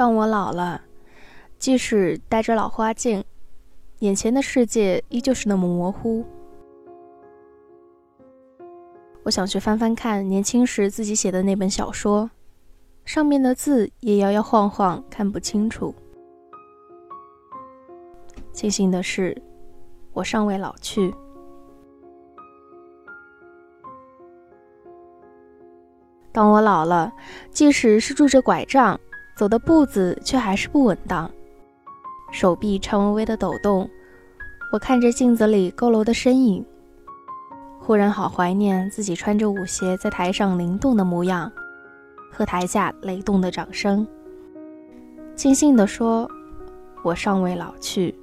当我老了，即使戴着老花镜，眼前的世界依旧是那么模糊。我想去翻翻看年轻时自己写的那本小说，上面的字也摇摇晃晃，看不清楚。庆幸的是，我尚未老去。当我老了，即使是拄着拐杖，走的步子却还是不稳当，手臂颤巍巍的抖动。我看着镜子里佝偻的身影。忽然好怀念自己穿着舞鞋在台上灵动的模样，和台下雷动的掌声。庆幸地说：“我尚未老去。”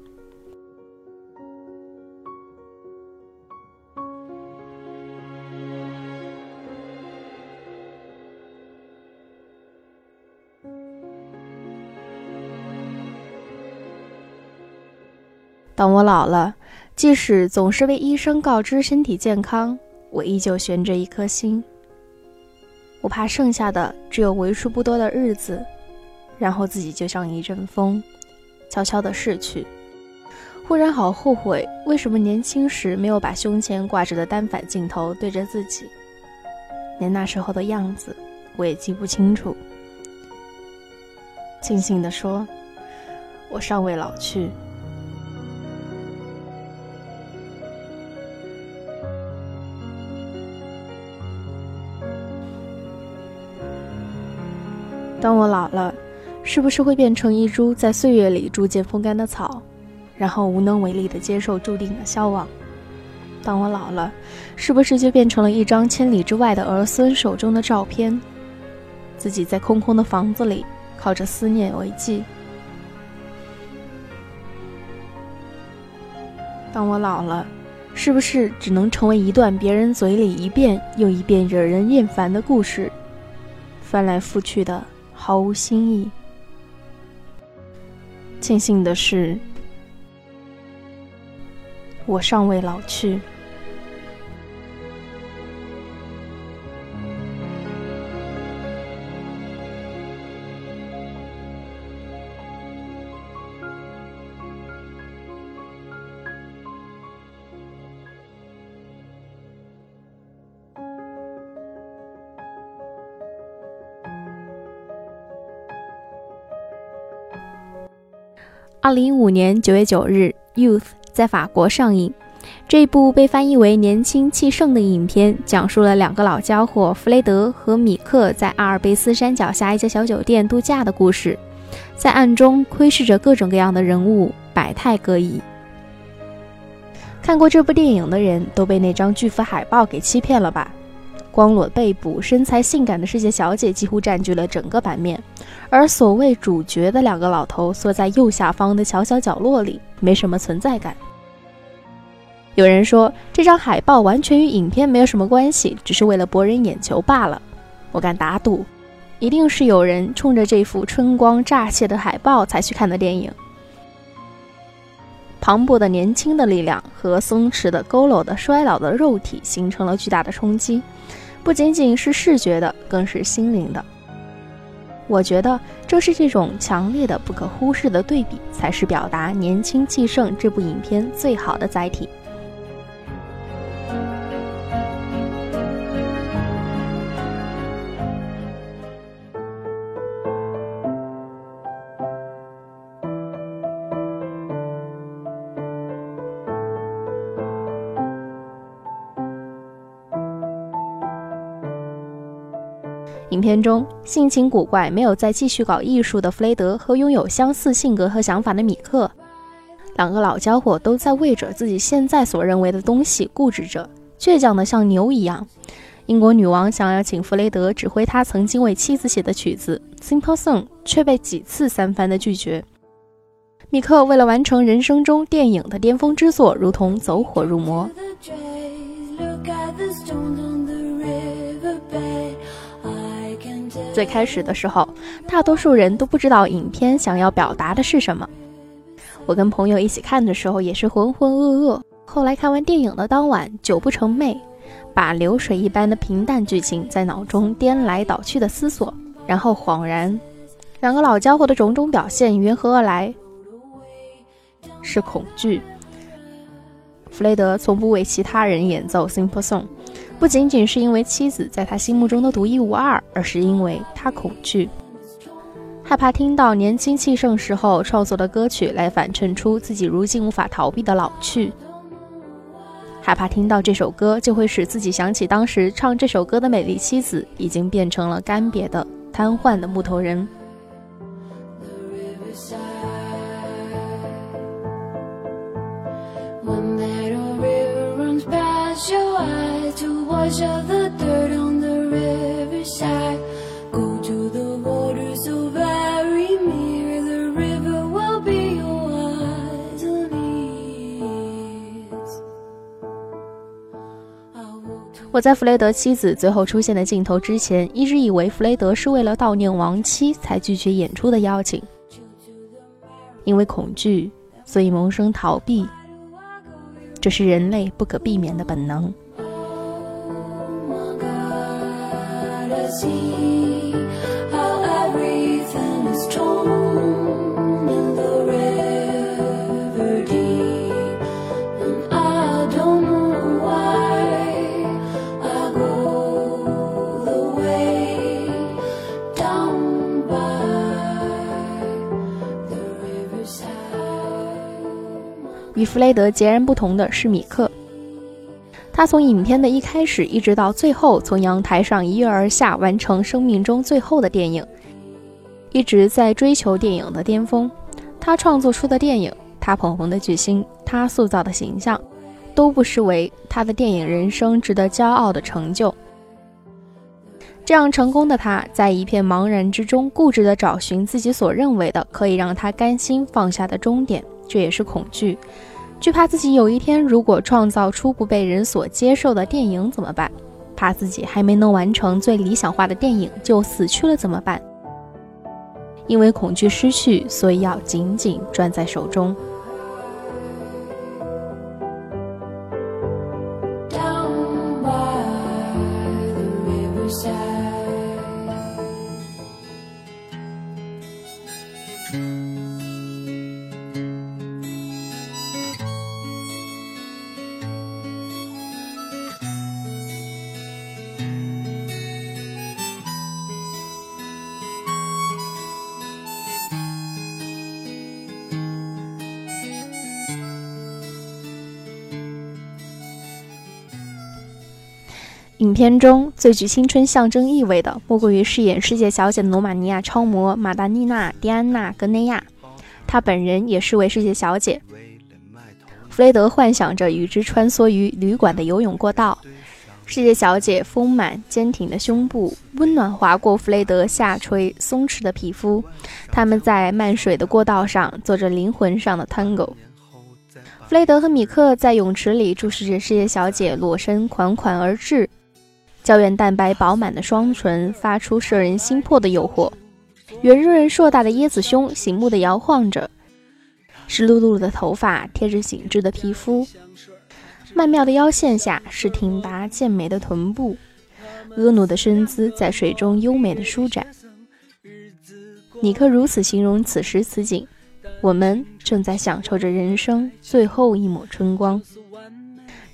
当我老了。即使总是被医生告知身体健康，我依旧悬着一颗心。我怕剩下的只有为数不多的日子，然后自己就像一阵风，悄悄地逝去。忽然好后悔，为什么年轻时没有把胸前挂着的单反镜头对着自己？连那时候的样子我也记不清楚。庆幸地说，我尚未老去。了，是不是会变成一株在岁月里逐渐风干的草，然后无能为力地接受注定的消亡？当我老了，是不是就变成了一张千里之外的儿孙手中的照片，自己在空空的房子里靠着思念为继？当我老了，是不是只能成为一段别人嘴里一遍又一遍惹人厌烦的故事，翻来覆去的？毫无新意。庆幸的是，我尚未老去。二零一五年九月九日，《Youth》在法国上映。这部被翻译为“年轻气盛”的影片，讲述了两个老家伙弗雷德和米克在阿尔卑斯山脚下一家小酒店度假的故事。在暗中窥视着各种各样的人物，百态各异。看过这部电影的人都被那张巨幅海报给欺骗了吧？光裸背部、身材性感的世界小姐几乎占据了整个版面，而所谓主角的两个老头缩在右下方的小小角落里，没什么存在感。有人说这张海报完全与影片没有什么关系，只是为了博人眼球罢了。我敢打赌，一定是有人冲着这幅春光乍泄的海报才去看的电影。磅礴的年轻的力量和松弛的佝偻的衰老的肉体形成了巨大的冲击。不仅仅是视觉的，更是心灵的。我觉得，正是这种强烈的、不可忽视的对比，才是表达《年轻气盛》这部影片最好的载体。影片中性情古怪、没有再继续搞艺术的弗雷德和拥有相似性格和想法的米克，两个老家伙都在为着自己现在所认为的东西固执着，倔强的像牛一样。英国女王想要请弗雷德指挥她曾经为妻子写的曲子《Simple Song》，却被几次三番的拒绝。米克为了完成人生中电影的巅峰之作，如同走火入魔。最开始的时候，大多数人都不知道影片想要表达的是什么。我跟朋友一起看的时候也是浑浑噩噩。后来看完电影的当晚，酒不成寐，把流水一般的平淡剧情在脑中颠来倒去的思索，然后恍然，两个老家伙的种种表现缘何而来？是恐惧。弗雷德从不为其他人演奏《Simple Song》，不仅仅是因为妻子在他心目中的独一无二，而是因为他恐惧，害怕听到年轻气盛时候创作的歌曲来反衬出自己如今无法逃避的老去，害怕听到这首歌就会使自己想起当时唱这首歌的美丽妻子已经变成了干瘪的、瘫痪的木头人。我在弗雷德妻子最后出现的镜头之前，一直以为弗雷德是为了悼念亡妻才拒绝演出的邀请，因为恐惧，所以萌生逃避，这是人类不可避免的本能。与弗雷德截然不同的是米克，他从影片的一开始一直到最后，从阳台上一跃而下，完成生命中最后的电影，一直在追求电影的巅峰。他创作出的电影，他捧红的巨星，他塑造的形象，都不失为他的电影人生值得骄傲的成就。这样成功的他，在一片茫然之中，固执地找寻自己所认为的可以让他甘心放下的终点。这也是恐惧，惧怕自己有一天如果创造出不被人所接受的电影怎么办？怕自己还没能完成最理想化的电影就死去了怎么办？因为恐惧失去，所以要紧紧攥在手中。影片中最具青春象征意味的，莫过于饰演世界小姐的罗马尼亚超模马达尼娜·蒂安娜·格内亚。她本人也是位世界小姐。弗雷德幻想着与之穿梭于旅馆的游泳过道，世界小姐丰满坚挺的胸部，温暖划过弗雷德下垂松弛的皮肤。他们在漫水的过道上做着灵魂上的 tango。弗雷德和米克在泳池里注视着世界小姐裸身款款而至。胶原蛋白饱满的双唇发出摄人心魄的诱惑，圆润硕大的椰子胸醒目的摇晃着，湿漉漉的头发贴着紧致的皮肤，曼妙的腰线下是挺拔健美的臀部，婀娜的身姿在水中优美的舒展。尼克如此形容此时此景：我们正在享受着人生最后一抹春光。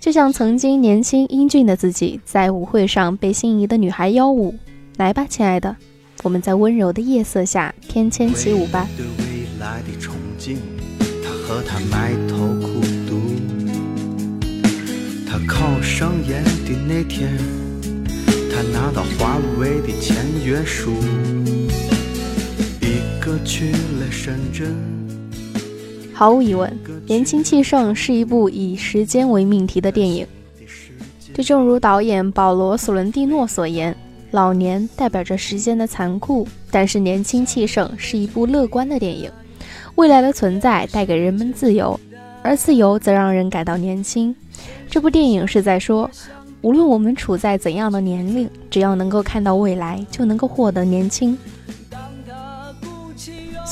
就像曾经年轻英俊的自己，在舞会上被心仪的女孩邀舞。来吧，亲爱的，我们在温柔的夜色下翩跹起舞吧。对未来的憧憬，他和他埋头苦读。他考上研的那天，他拿到华为的签约书。一个去了深圳。毫无疑问，《年轻气盛》是一部以时间为命题的电影。这正如导演保罗·索伦蒂诺所言：“老年代表着时间的残酷，但是《年轻气盛》是一部乐观的电影。未来的存在带给人们自由，而自由则让人感到年轻。这部电影是在说，无论我们处在怎样的年龄，只要能够看到未来，就能够获得年轻。”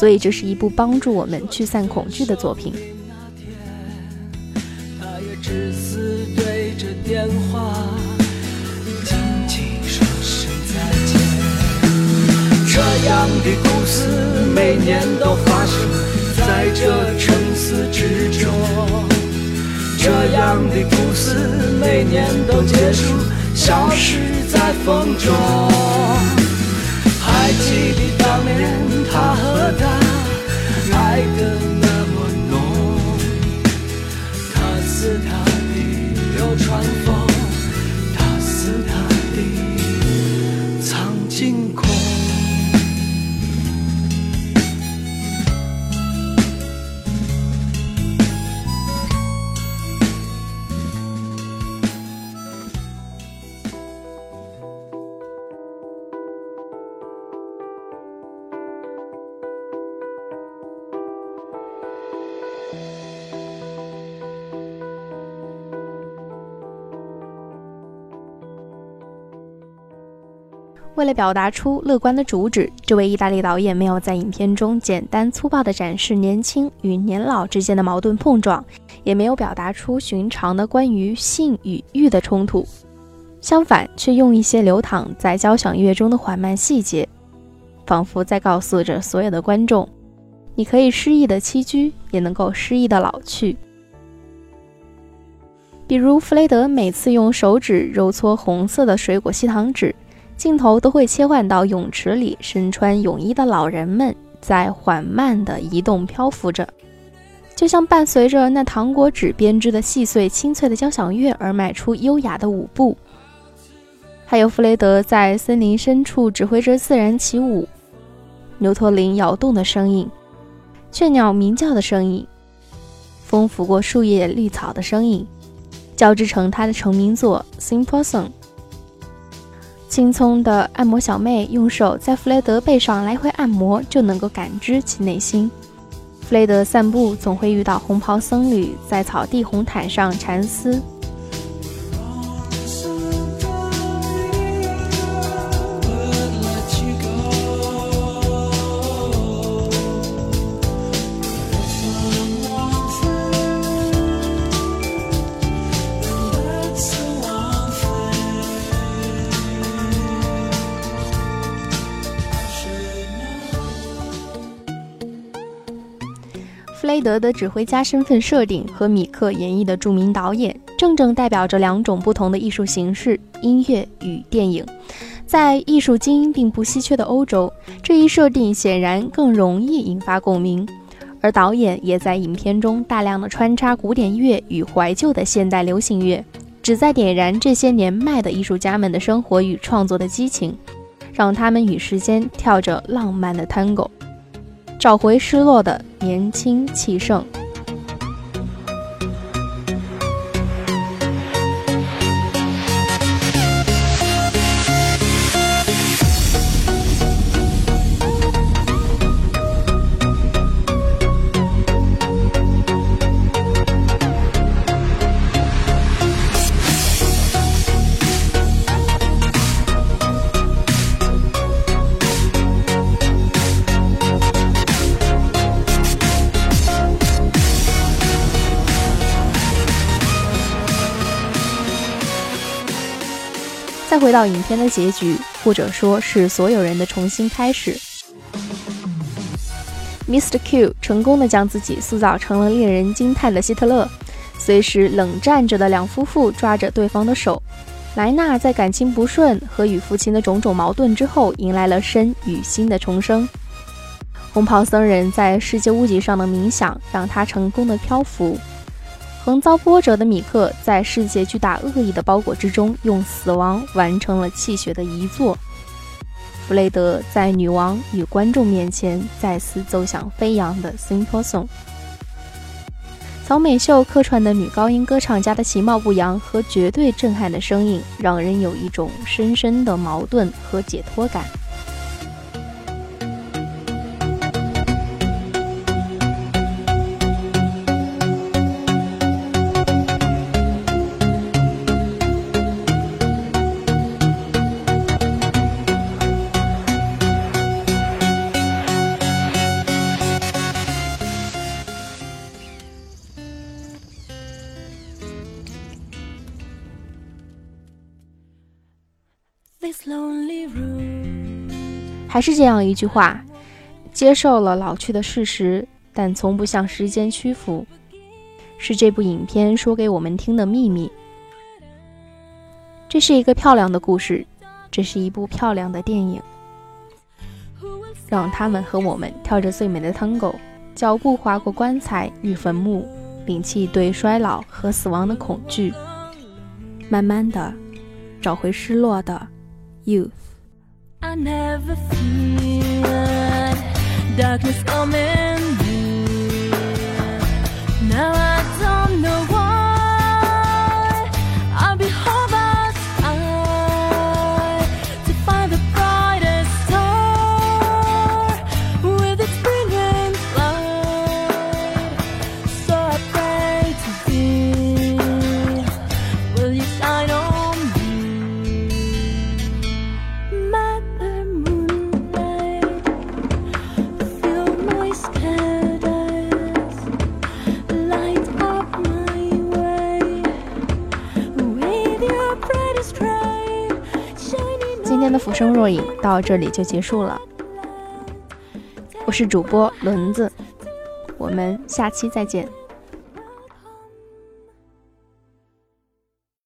所以，这是一部帮助我们驱散恐惧的作品。这样的故事。每年都发生在这沉思之中。这样的故事每年都结束，消失在风中。为了表达出乐观的主旨，这位意大利导演没有在影片中简单粗暴地展示年轻与年老之间的矛盾碰撞，也没有表达出寻常的关于性与欲的冲突，相反，却用一些流淌在交响乐中的缓慢细节，仿佛在告诉着所有的观众：你可以诗意的栖居，也能够诗意的老去。比如弗雷德每次用手指揉搓红色的水果吸糖纸。镜头都会切换到泳池里，身穿泳衣的老人们在缓慢地移动漂浮着，就像伴随着那糖果纸编织的细碎清脆的交响乐而迈出优雅的舞步。还有弗雷德在森林深处指挥着自然起舞，牛驼铃摇动的声音，雀鸟鸣叫的声音，风拂过树叶绿草的声音，交织成他的成名作《Simple Song》。青葱的按摩小妹用手在弗雷德背上来回按摩，就能够感知其内心。弗雷德散步总会遇到红袍僧侣在草地红毯上禅思。雷德的指挥家身份设定和米克演绎的著名导演，正正代表着两种不同的艺术形式——音乐与电影。在艺术精英并不稀缺的欧洲，这一设定显然更容易引发共鸣。而导演也在影片中大量的穿插古典乐与怀旧的现代流行乐，旨在点燃这些年迈的艺术家们的生活与创作的激情，让他们与时间跳着浪漫的 tango。找回失落的年轻气盛。回到影片的结局，或者说是所有人的重新开始。Mr. Q 成功的将自己塑造成了令人惊叹的希特勒。随时冷战着的两夫妇抓着对方的手。莱纳在感情不顺和与父亲的种种矛盾之后，迎来了身与心的重生。红袍僧人在世界屋脊上的冥想，让他成功的漂浮。横遭波折的米克，在世界巨大恶意的包裹之中，用死亡完成了泣血的遗作。弗雷德在女王与观众面前再次奏响飞扬的《Simple Song》。曹美秀客串的女高音歌唱家的其貌不扬和绝对震撼的声音，让人有一种深深的矛盾和解脱感。还是这样一句话：接受了老去的事实，但从不向时间屈服，是这部影片说给我们听的秘密。这是一个漂亮的故事，这是一部漂亮的电影。让他们和我们跳着最美的 Tango，脚步划过棺材与坟墓，摒弃对衰老和死亡的恐惧，慢慢的找回失落的 youth。今到这里就结束了，我是主播轮子，我们下期再见。